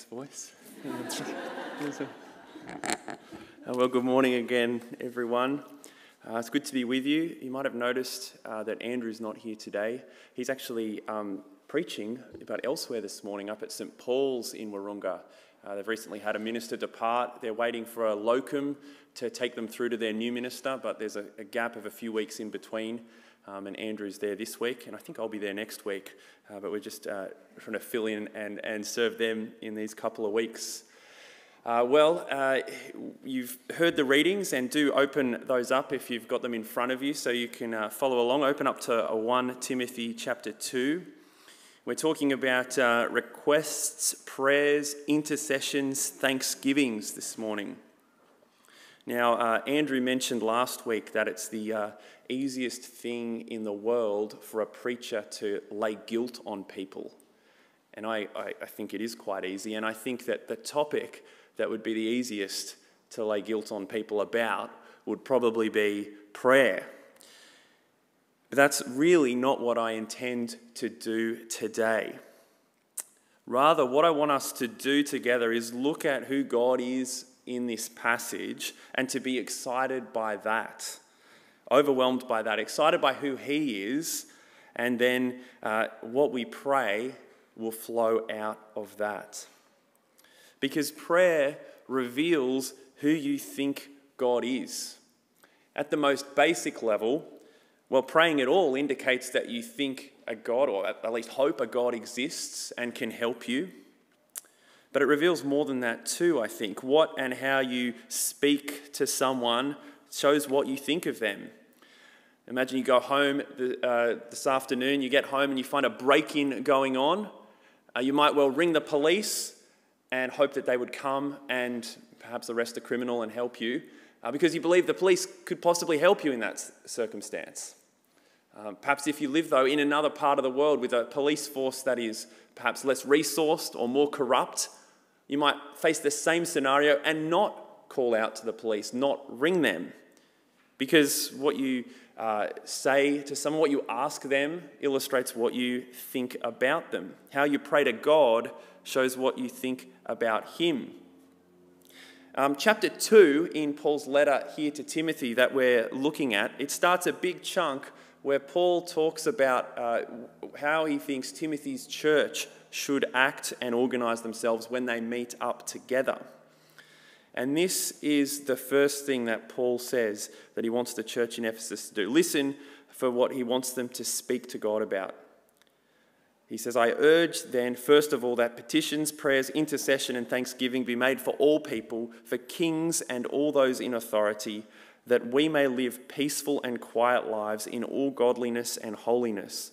Voice. Uh, well, good morning again, everyone. Uh, it's good to be with you. You might have noticed uh, that Andrew's not here today. He's actually um, preaching about elsewhere this morning up at St Paul's in Wahroonga. Uh, they've recently had a minister depart. They're waiting for a locum to take them through to their new minister, but there's a, a gap of a few weeks in between. Um, and Andrew's there this week, and I think I'll be there next week. Uh, but we're just uh, trying to fill in and, and serve them in these couple of weeks. Uh, well, uh, you've heard the readings, and do open those up if you've got them in front of you so you can uh, follow along. Open up to 1 Timothy chapter 2. We're talking about uh, requests, prayers, intercessions, thanksgivings this morning. Now, uh, Andrew mentioned last week that it's the uh, easiest thing in the world for a preacher to lay guilt on people. And I, I, I, think it is quite easy. And I think that the topic that would be the easiest to lay guilt on people about would probably be prayer. But that's really not what I intend to do today. Rather, what I want us to do together is look at who God is in this passage and to be excited by that, overwhelmed by that, excited by who He is, and then uh, what we pray will flow out of that. Because prayer reveals who you think God is. At the most basic level, well, praying at all indicates that you think a God, or at least hope a God exists and can help you. But it reveals more than that, too, I think. What and how you speak to someone shows what you think of them. Imagine you go home uh, this afternoon, you get home and you find a break in going on. Uh, you might well ring the police and hope that they would come and perhaps arrest the criminal and help you uh, because you believe the police could possibly help you in that circumstance. Um, perhaps if you live, though, in another part of the world with a police force that is perhaps less resourced or more corrupt, you might face the same scenario and not call out to the police, not ring them. Because what you uh, say to someone, what you ask them, illustrates what you think about them. How you pray to God shows what you think about Him. Um, chapter 2 in Paul's letter here to Timothy that we're looking at, it starts a big chunk where Paul talks about uh, how he thinks Timothy's church should act and organize themselves when they meet up together. And this is the first thing that Paul says that he wants the church in Ephesus to do. Listen for what he wants them to speak to God about. He says, I urge then, first of all, that petitions, prayers, intercession, and thanksgiving be made for all people, for kings and all those in authority, that we may live peaceful and quiet lives in all godliness and holiness.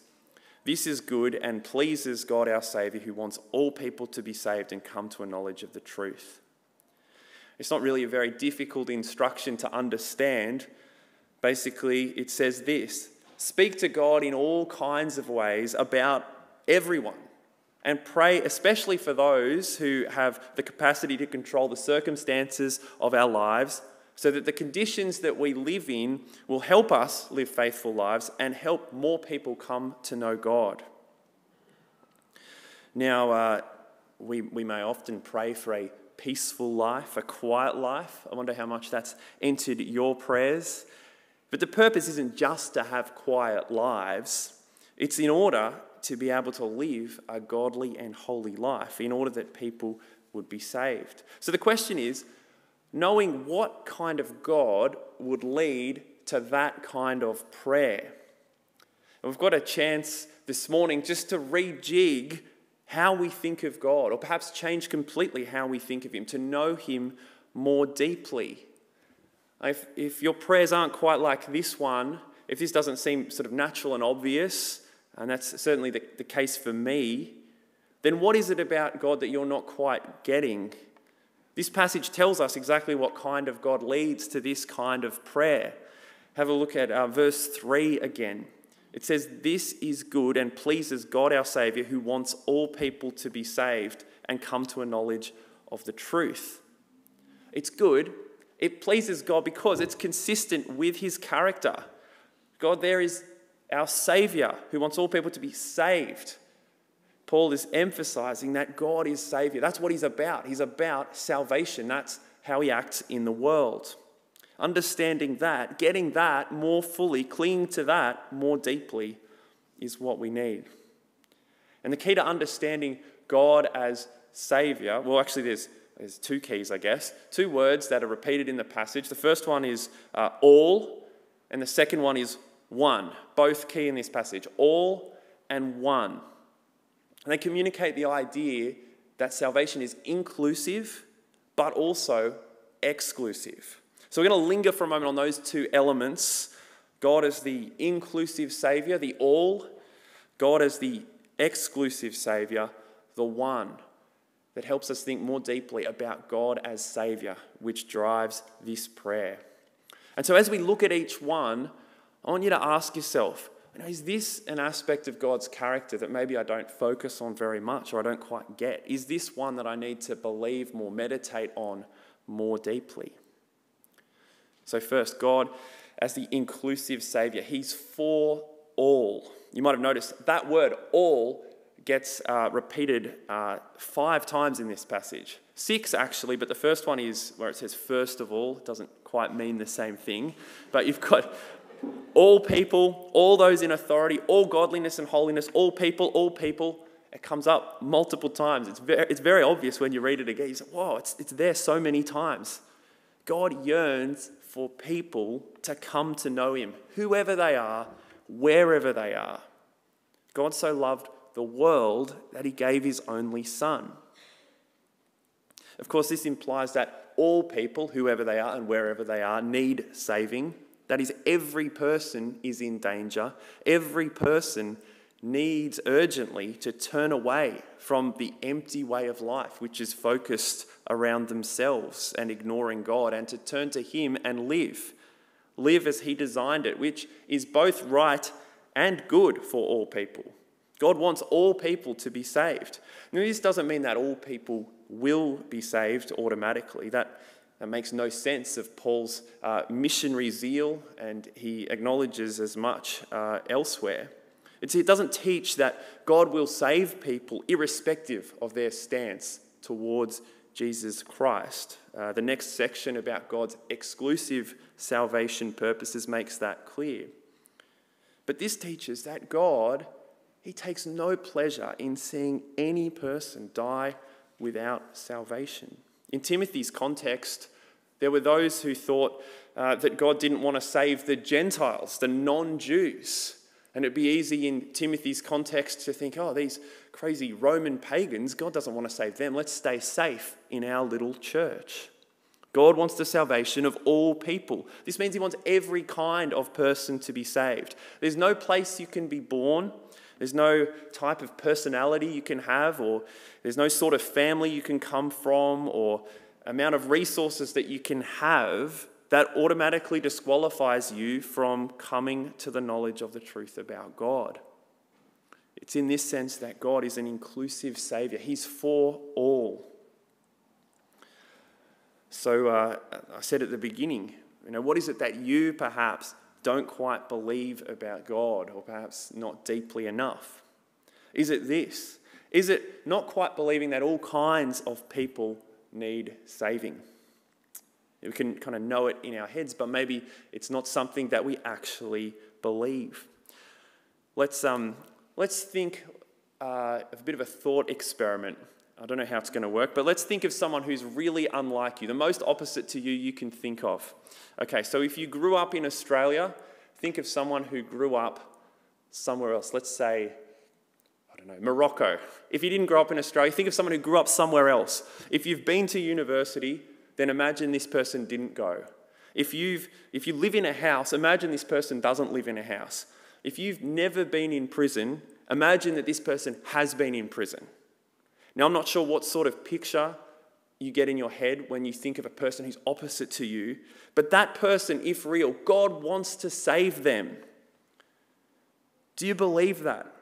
This is good and pleases God our Saviour, who wants all people to be saved and come to a knowledge of the truth. It's not really a very difficult instruction to understand. Basically, it says this speak to God in all kinds of ways about everyone. And pray especially for those who have the capacity to control the circumstances of our lives so that the conditions that we live in will help us live faithful lives and help more people come to know God. Now, uh, we, we may often pray for a peaceful life, a quiet life. I wonder how much that's entered your prayers. But the purpose isn't just to have quiet lives, it's in order to be able to live a godly and holy life, in order that people would be saved. So the question is knowing what kind of God would lead to that kind of prayer. And we've got a chance this morning just to rejig how we think of God, or perhaps change completely how we think of Him, to know Him more deeply. If, if your prayers aren't quite like this one, if this doesn't seem sort of natural and obvious, and that's certainly the, the case for me, then what is it about God that you're not quite getting? This passage tells us exactly what kind of God leads to this kind of prayer. Have a look at uh, verse 3 again. It says, This is good and pleases God our Saviour, who wants all people to be saved and come to a knowledge of the truth. It's good. It pleases God because it's consistent with his character. God, there is our Saviour who wants all people to be saved. Paul is emphasizing that God is Savior. That's what he's about. He's about salvation. That's how he acts in the world. Understanding that, getting that more fully, clinging to that more deeply is what we need. And the key to understanding God as Savior, well, actually, there's, there's two keys, I guess. Two words that are repeated in the passage. The first one is uh, all, and the second one is one. Both key in this passage all and one. And they communicate the idea that salvation is inclusive, but also exclusive. So we're going to linger for a moment on those two elements God as the inclusive Savior, the all, God as the exclusive Savior, the one that helps us think more deeply about God as Savior, which drives this prayer. And so as we look at each one, I want you to ask yourself is this an aspect of God's character that maybe I don't focus on very much or I don't quite get? Is this one that I need to believe more, meditate on more deeply? So, first, God as the inclusive Savior, He's for all. You might have noticed that word all gets uh, repeated uh, five times in this passage. Six, actually, but the first one is where it says first of all. Doesn't quite mean the same thing. But you've got all people, all those in authority, all godliness and holiness, all people, all people. It comes up multiple times. It's very, it's very obvious when you read it again. You say, whoa, it's, it's there so many times. God yearns for people to come to know Him, whoever they are, wherever they are. God so loved the world that He gave His only Son. Of course, this implies that all people, whoever they are and wherever they are, need saving. That is, every person is in danger. Every person needs urgently to turn away from the empty way of life, which is focused around themselves and ignoring God, and to turn to Him and live. Live as He designed it, which is both right and good for all people. God wants all people to be saved. Now, this doesn't mean that all people will be saved automatically. That that makes no sense of Paul's uh, missionary zeal, and he acknowledges as much uh, elsewhere. It's, it doesn't teach that God will save people irrespective of their stance towards Jesus Christ. Uh, the next section about God's exclusive salvation purposes makes that clear. But this teaches that God, He takes no pleasure in seeing any person die without salvation. In Timothy's context, there were those who thought uh, that God didn't want to save the Gentiles, the non Jews. And it'd be easy in Timothy's context to think, oh, these crazy Roman pagans, God doesn't want to save them. Let's stay safe in our little church. God wants the salvation of all people. This means He wants every kind of person to be saved. There's no place you can be born, there's no type of personality you can have, or there's no sort of family you can come from, or amount of resources that you can have that automatically disqualifies you from coming to the knowledge of the truth about God. It's in this sense that God is an inclusive Savior, He's for all. So uh, I said at the beginning, you know, what is it that you perhaps don't quite believe about God or perhaps not deeply enough? Is it this? Is it not quite believing that all kinds of people need saving? We can kind of know it in our heads, but maybe it's not something that we actually believe. Let's, um, let's think uh, of a bit of a thought experiment. I don't know how it's going to work, but let's think of someone who's really unlike you, the most opposite to you you can think of. Okay, so if you grew up in Australia, think of someone who grew up somewhere else. Let's say, I don't know, Morocco. If you didn't grow up in Australia, think of someone who grew up somewhere else. If you've been to university, then imagine this person didn't go. If, you've, if you live in a house, imagine this person doesn't live in a house. If you've never been in prison, imagine that this person has been in prison. Now, I'm not sure what sort of picture you get in your head when you think of a person who's opposite to you, but that person, if real, God wants to save them. Do you believe that?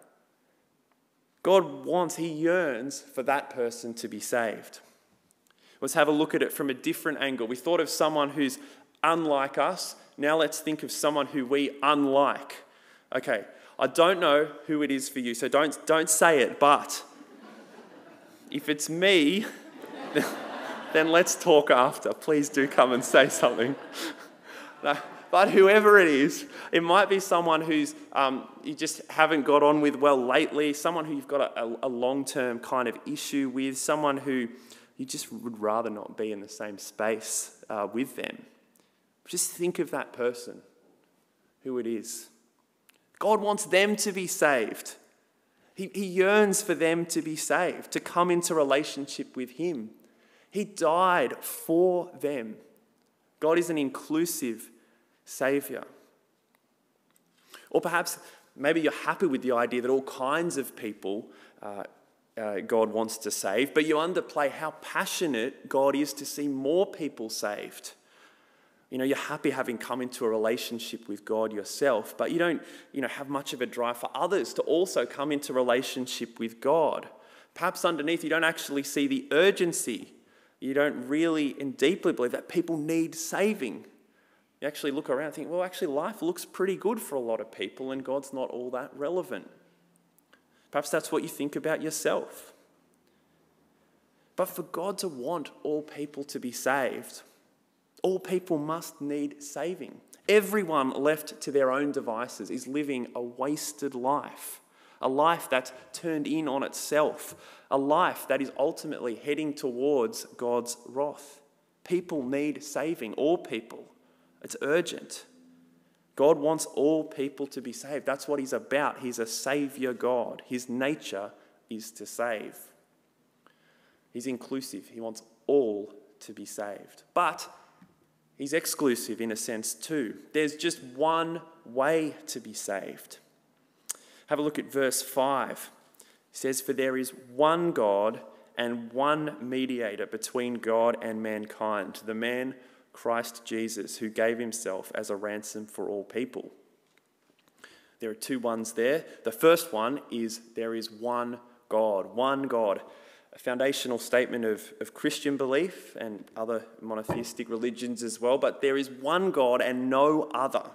God wants, He yearns for that person to be saved. Let's have a look at it from a different angle. We thought of someone who's unlike us. Now let's think of someone who we unlike. Okay, I don't know who it is for you, so don't, don't say it, but If it's me, then let's talk after. Please do come and say something. but whoever it is, it might be someone who's um, you just haven't got on with well lately, someone who you've got a, a long term kind of issue with, someone who you just would rather not be in the same space uh, with them. Just think of that person, who it is. God wants them to be saved. He, he yearns for them to be saved, to come into relationship with Him. He died for them. God is an inclusive Savior. Or perhaps maybe you're happy with the idea that all kinds of people uh, uh, God wants to save, but you underplay how passionate God is to see more people saved. You know, you're happy having come into a relationship with God yourself, but you don't, you know, have much of a drive for others to also come into relationship with God. Perhaps underneath you don't actually see the urgency. You don't really and deeply believe that people need saving. You actually look around and think, well, actually, life looks pretty good for a lot of people, and God's not all that relevant. Perhaps that's what you think about yourself. But for God to want all people to be saved, all people must need saving. Everyone left to their own devices is living a wasted life, a life that's turned in on itself, a life that is ultimately heading towards God's wrath. People need saving, all people. It's urgent. God wants all people to be saved. That's what He's about. He's a Savior God. His nature is to save. He's inclusive, He wants all to be saved. But He's exclusive in a sense too. There's just one way to be saved. Have a look at verse 5. It says, For there is one God and one mediator between God and mankind, the man Christ Jesus, who gave himself as a ransom for all people. There are two ones there. The first one is there is one God, one God a foundational statement of, of Christian belief and other monotheistic religions as well, but there is one God and no other.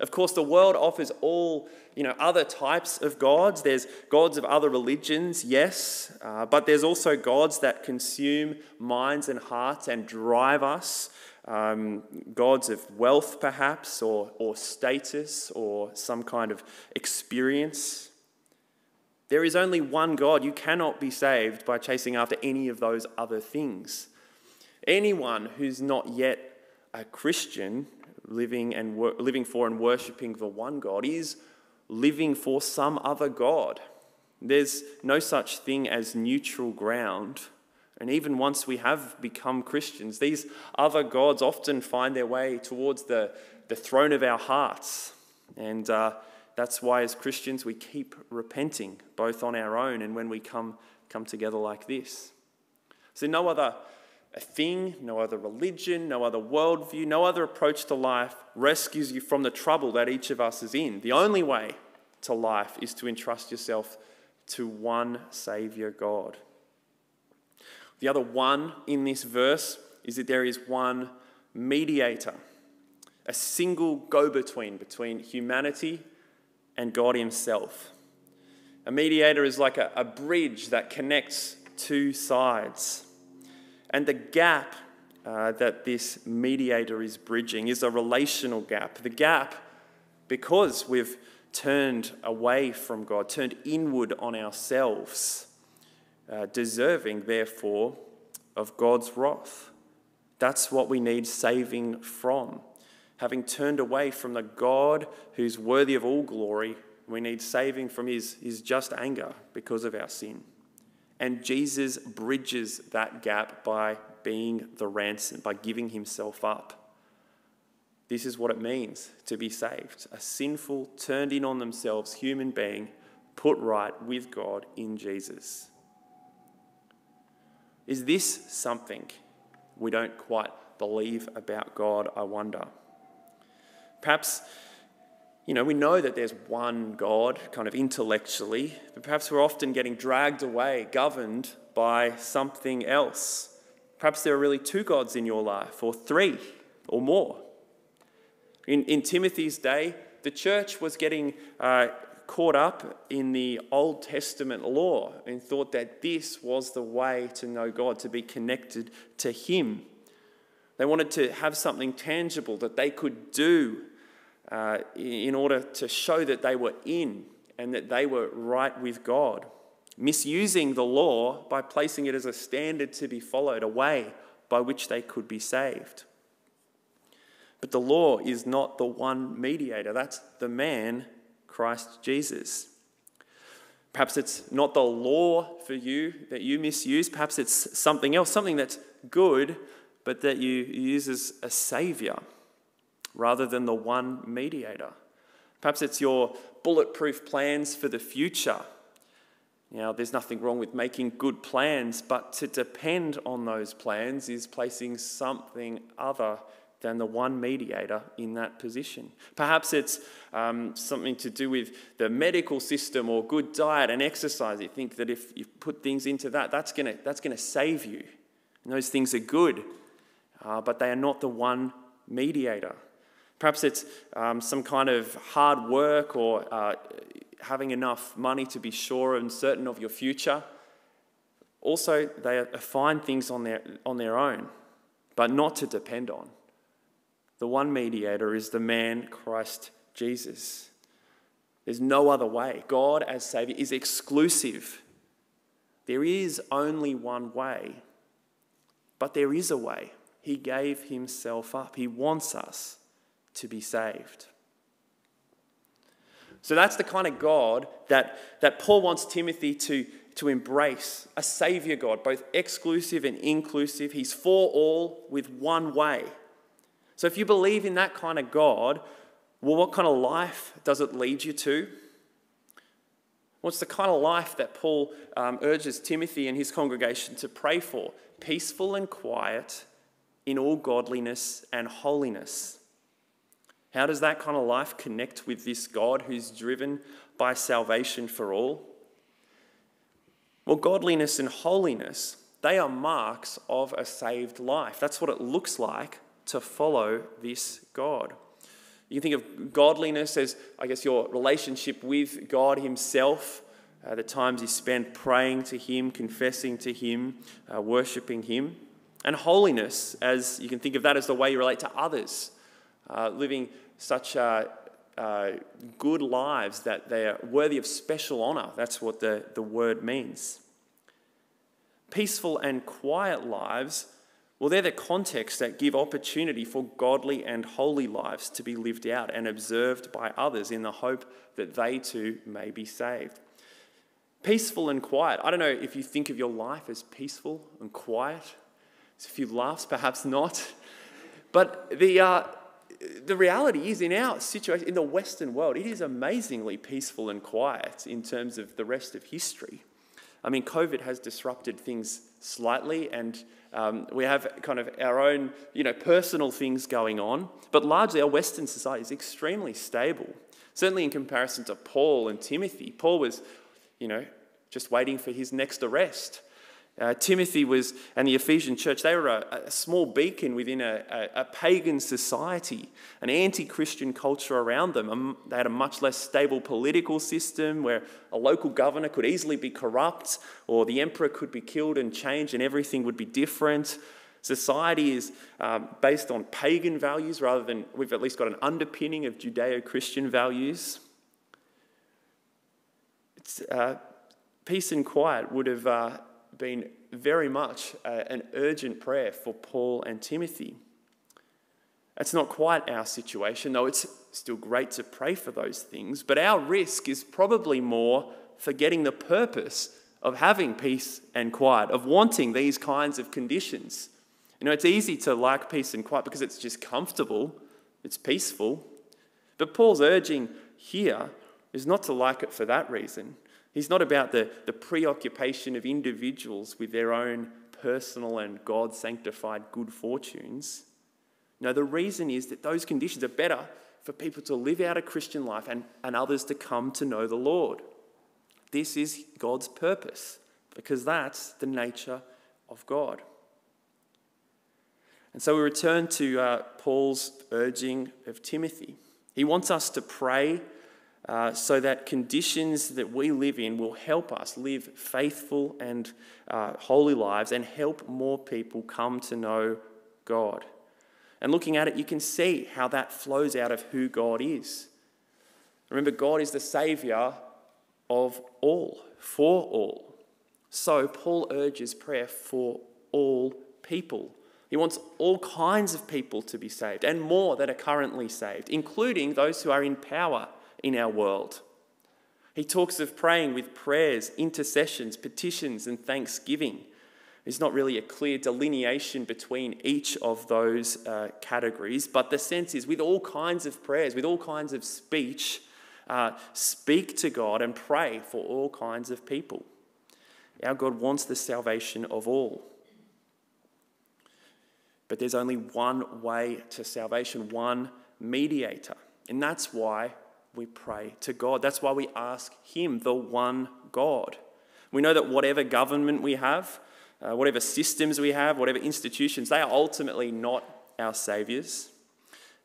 Of course, the world offers all you know other types of gods. There's gods of other religions, yes, uh, but there's also gods that consume minds and hearts and drive us. Um, gods of wealth, perhaps, or, or status, or some kind of experience. There is only one God. You cannot be saved by chasing after any of those other things. Anyone who's not yet a Christian, living, and wor- living for and worshipping the one God, is living for some other God. There's no such thing as neutral ground. And even once we have become Christians, these other gods often find their way towards the, the throne of our hearts. And uh, that's why, as Christians, we keep repenting, both on our own and when we come, come together like this. So, no other uh, thing, no other religion, no other worldview, no other approach to life rescues you from the trouble that each of us is in. The only way to life is to entrust yourself to one Saviour God. The other one in this verse is that there is one mediator, a single go between between humanity and God Himself. A mediator is like a, a bridge that connects two sides. And the gap uh, that this mediator is bridging is a relational gap. The gap, because we've turned away from God, turned inward on ourselves, uh, deserving, therefore, of God's wrath. That's what we need saving from having turned away from the God who's worthy of all glory, we need saving from his, his just anger because of our sin. And Jesus bridges that gap by being the ransom, by giving himself up. This is what it means to be saved a sinful, turned in on themselves human being put right with God in Jesus. Is this something we don't quite believe about God, I wonder? Perhaps, you know, we know that there's one God, kind of intellectually, but perhaps we're often getting dragged away, governed by something else. Perhaps there are really two gods in your life, or three, or more. In, in Timothy's day, the church was getting uh, caught up in the Old Testament law and thought that this was the way to know God, to be connected to Him. They wanted to have something tangible that they could do uh, in order to show that they were in and that they were right with God, misusing the law by placing it as a standard to be followed, a way by which they could be saved. But the law is not the one mediator, that's the man, Christ Jesus. Perhaps it's not the law for you that you misuse. Perhaps it's something else, something that's good, but that you use as a savior rather than the one mediator. Perhaps it's your bulletproof plans for the future. Now, there's nothing wrong with making good plans, but to depend on those plans is placing something other than the one mediator in that position. Perhaps it's um, something to do with the medical system or good diet and exercise. You think that if you put things into that, that's going to that's gonna save you. And those things are good, uh, but they are not the one mediator. Perhaps it's um, some kind of hard work or uh, having enough money to be sure and certain of your future. Also, they find things on their, on their own, but not to depend on. The one mediator is the man, Christ Jesus. There's no other way. God as Savior is exclusive. There is only one way, but there is a way. He gave Himself up. He wants us to be saved. So that's the kind of God that, that Paul wants Timothy to, to embrace a Savior God, both exclusive and inclusive. He's for all with one way. So if you believe in that kind of God, well, what kind of life does it lead you to? What's the kind of life that Paul um, urges Timothy and his congregation to pray for? Peaceful and quiet in all godliness and holiness. How does that kind of life connect with this God who's driven by salvation for all? Well, godliness and holiness, they are marks of a saved life. That's what it looks like to follow this God. You can think of godliness as, I guess, your relationship with God Himself, uh, the times you spend praying to Him, confessing to Him, uh, worshipping Him. And holiness, as you can think of that as the way you relate to others uh, living such uh, uh, good lives that they are worthy of special honour. That's what the, the word means. Peaceful and quiet lives, well, they're the context that give opportunity for godly and holy lives to be lived out and observed by others in the hope that they too may be saved. Peaceful and quiet. I don't know if you think of your life as peaceful and quiet. There's a few laughs, perhaps not. But the, uh, the reality is, in our situation, in the Western world, it is amazingly peaceful and quiet in terms of the rest of history. I mean, COVID has disrupted things slightly, and um, we have kind of our own, you know, personal things going on. But largely, our Western society is extremely stable. Certainly, in comparison to Paul and Timothy, Paul was, you know, just waiting for his next arrest. Uh, Timothy was, and the Ephesian church, they were a, a small beacon within a, a, a pagan society, an anti Christian culture around them. Um, they had a much less stable political system where a local governor could easily be corrupt, or the emperor could be killed and changed, and everything would be different. Society is um, based on pagan values rather than we've at least got an underpinning of Judeo Christian values. Uh, peace and quiet would have. Uh, been very much uh, an urgent prayer for Paul and Timothy. It's not quite our situation, though it's still great to pray for those things, but our risk is probably more forgetting the purpose of having peace and quiet, of wanting these kinds of conditions. You know, it's easy to like peace and quiet because it's just comfortable, it's peaceful. But Paul's urging here is not to like it for that reason. He's not about the, the preoccupation of individuals with their own personal and God sanctified good fortunes. No, the reason is that those conditions are better for people to live out a Christian life and, and others to come to know the Lord. This is God's purpose because that's the nature of God. And so we return to uh, Paul's urging of Timothy. He wants us to pray uh, so that conditions that we live in will help us live faithful and uh, holy lives and help more people come to know God. And looking at it, you can see how that flows out of who God is. Remember, God is the Saviour of all, for all. So, Paul urges prayer for all people. He wants all kinds of people to be saved and more that are currently saved, including those who are in power in our world. He talks of praying with prayers, intercessions, petitions, and thanksgiving. There's not really a clear delineation between each of those uh, categories, but the sense is with all kinds of prayers, with all kinds of speech, uh, speak to God and pray for all kinds of people. Our God wants the salvation of all. But there's only one way to salvation, one mediator. And that's why we pray to God. That's why we ask Him, the one God. We know that whatever government we have, uh, whatever systems we have, whatever institutions, they are ultimately not our saviors.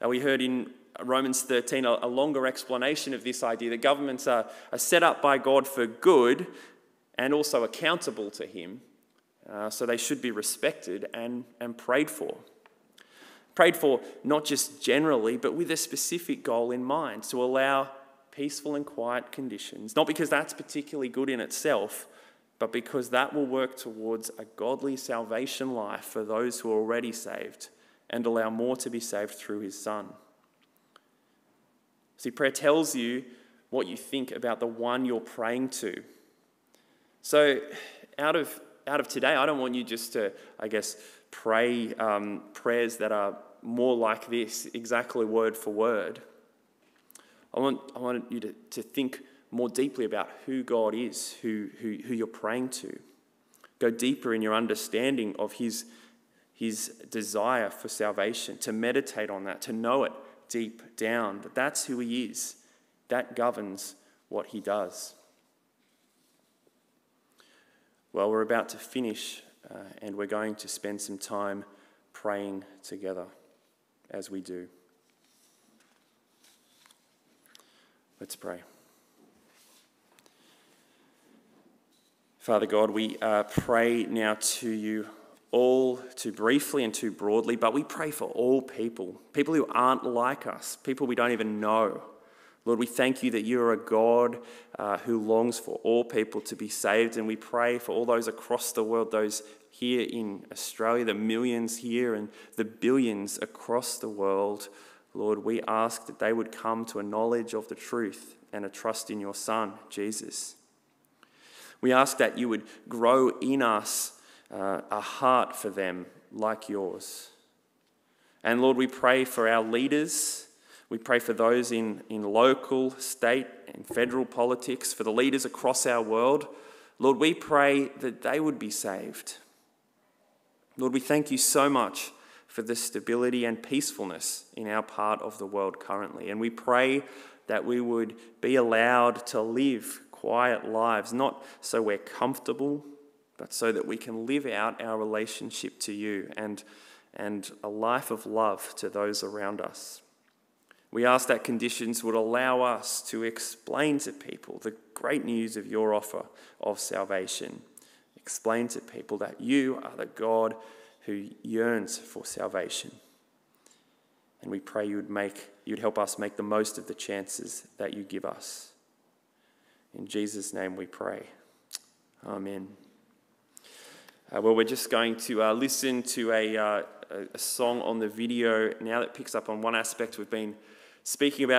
We heard in Romans 13 a, a, longer explanation of this idea that governments are, are set up by God for good and also accountable to Him. Uh, so they should be respected and, and prayed for. Prayed for not just generally, but with a specific goal in mind to allow peaceful and quiet conditions. Not because that's particularly good in itself, but because that will work towards a godly salvation life for those who are already saved and allow more to be saved through his Son. See, prayer tells you what you think about the one you're praying to. So, out of, out of today, I don't want you just to, I guess, pray um, prayers that are more like this, exactly word for word. I want, I want you to, to think more deeply about who God is, who, who, who you're praying to. Go deeper in your understanding of his, his desire for salvation, to meditate on that, to know it deep down, that that's who he is. That governs what he does. Well, we're about to finish, uh, and we're going to spend some time praying together as we do. Let's pray. Father God, we uh, pray now to you all too briefly and too broadly, but we pray for all people, people who aren't like us, people we don't even know. Lord, we thank you that you are a God uh, who longs for all people to be saved, and we pray for all those across the world, those here in Australia, the millions here, and the billions across the world. Lord, we ask that they would come to a knowledge of the truth and a trust in your Son, Jesus. We ask that you would grow in us uh, a heart for them like yours. And Lord, we pray for our leaders we pray for those in, in local, state, and federal politics, for the leaders across our world. Lord, we pray that they would be saved. Lord, we thank you so much for the stability and peacefulness in our part of the world currently. And we pray that we would be allowed to live quiet lives, not so we're comfortable, but so that we can live out our relationship to you and, and a life of love to those around us. We ask that conditions would allow us to explain to people the great news of your offer of salvation. Explain to people that you are the God who yearns for salvation. And we pray you would make you'd help us make the most of the chances that you give us. In Jesus' name we pray. Amen. Uh, well, we're just going to uh, listen to a, uh, a song on the video now that picks up on one aspect we've been speaking about